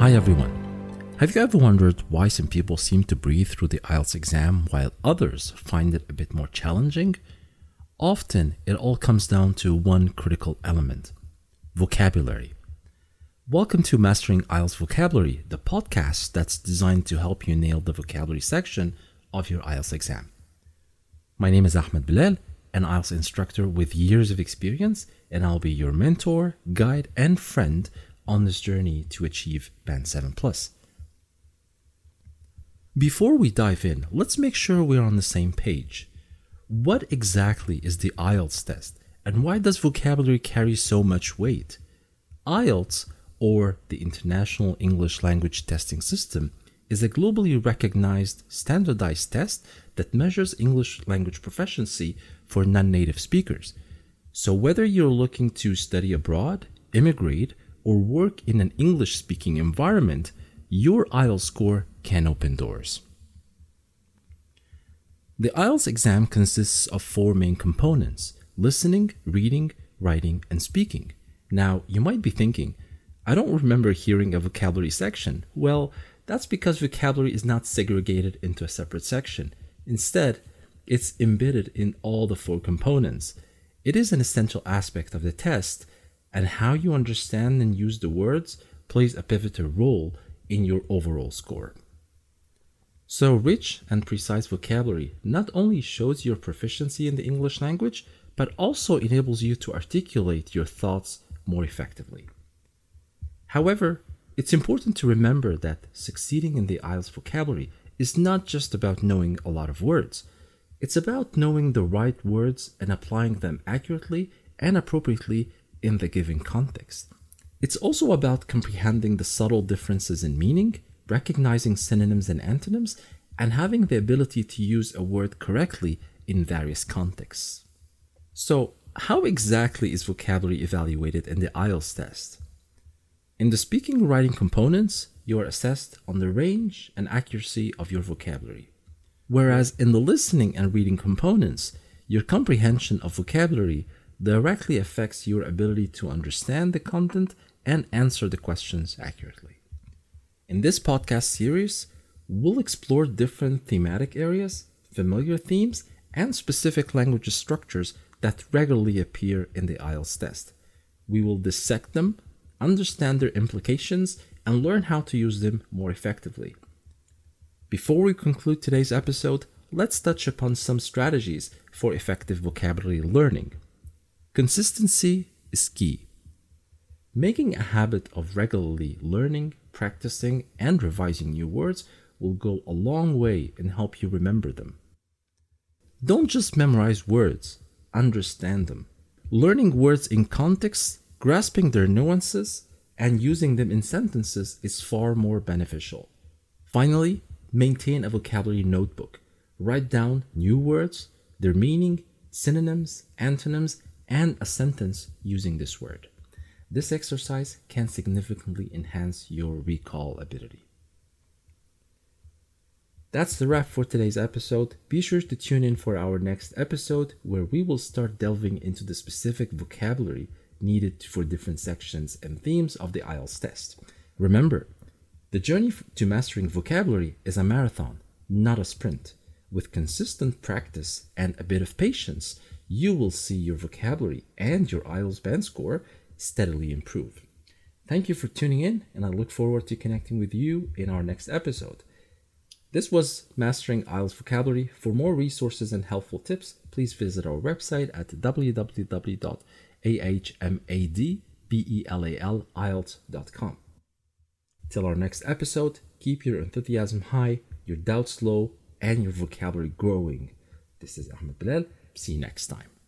Hi everyone. Have you ever wondered why some people seem to breathe through the IELTS exam while others find it a bit more challenging? Often it all comes down to one critical element vocabulary. Welcome to Mastering IELTS Vocabulary, the podcast that's designed to help you nail the vocabulary section of your IELTS exam. My name is Ahmed Bilal, an IELTS instructor with years of experience, and I'll be your mentor, guide, and friend on this journey to achieve Band 7 Plus. Before we dive in, let's make sure we're on the same page. What exactly is the IELTS test, and why does vocabulary carry so much weight? IELTS, or the International English Language Testing System, is a globally recognized standardized test that measures English language proficiency for non native speakers. So, whether you're looking to study abroad, immigrate, or work in an English speaking environment, your IELTS score can open doors. The IELTS exam consists of four main components listening, reading, writing, and speaking. Now, you might be thinking, I don't remember hearing a vocabulary section. Well, that's because vocabulary is not segregated into a separate section. Instead, it's embedded in all the four components. It is an essential aspect of the test, and how you understand and use the words plays a pivotal role in your overall score. So, rich and precise vocabulary not only shows your proficiency in the English language, but also enables you to articulate your thoughts more effectively. However, it's important to remember that succeeding in the IELTS vocabulary is not just about knowing a lot of words. It's about knowing the right words and applying them accurately and appropriately in the given context. It's also about comprehending the subtle differences in meaning, recognizing synonyms and antonyms, and having the ability to use a word correctly in various contexts. So, how exactly is vocabulary evaluated in the IELTS test? In the speaking and writing components, you are assessed on the range and accuracy of your vocabulary. Whereas in the listening and reading components, your comprehension of vocabulary directly affects your ability to understand the content and answer the questions accurately. In this podcast series, we'll explore different thematic areas, familiar themes, and specific language structures that regularly appear in the IELTS test. We will dissect them, understand their implications, and learn how to use them more effectively. Before we conclude today's episode, let's touch upon some strategies for effective vocabulary learning. Consistency is key. Making a habit of regularly learning, practicing, and revising new words will go a long way in help you remember them. Don't just memorize words, understand them. Learning words in context, grasping their nuances, and using them in sentences is far more beneficial. Finally, maintain a vocabulary notebook. Write down new words, their meaning, synonyms, antonyms, and a sentence using this word. This exercise can significantly enhance your recall ability. That's the wrap for today's episode. Be sure to tune in for our next episode where we will start delving into the specific vocabulary needed for different sections and themes of the IELTS test. Remember, the journey to mastering vocabulary is a marathon, not a sprint. With consistent practice and a bit of patience, you will see your vocabulary and your IELTS band score steadily improve. Thank you for tuning in, and I look forward to connecting with you in our next episode. This was Mastering IELTS Vocabulary. For more resources and helpful tips, please visit our website at www.ahmadbelal.ielts.com. Till our next episode, keep your enthusiasm high, your doubts low, and your vocabulary growing. This is Ahmed Bilal. See you next time.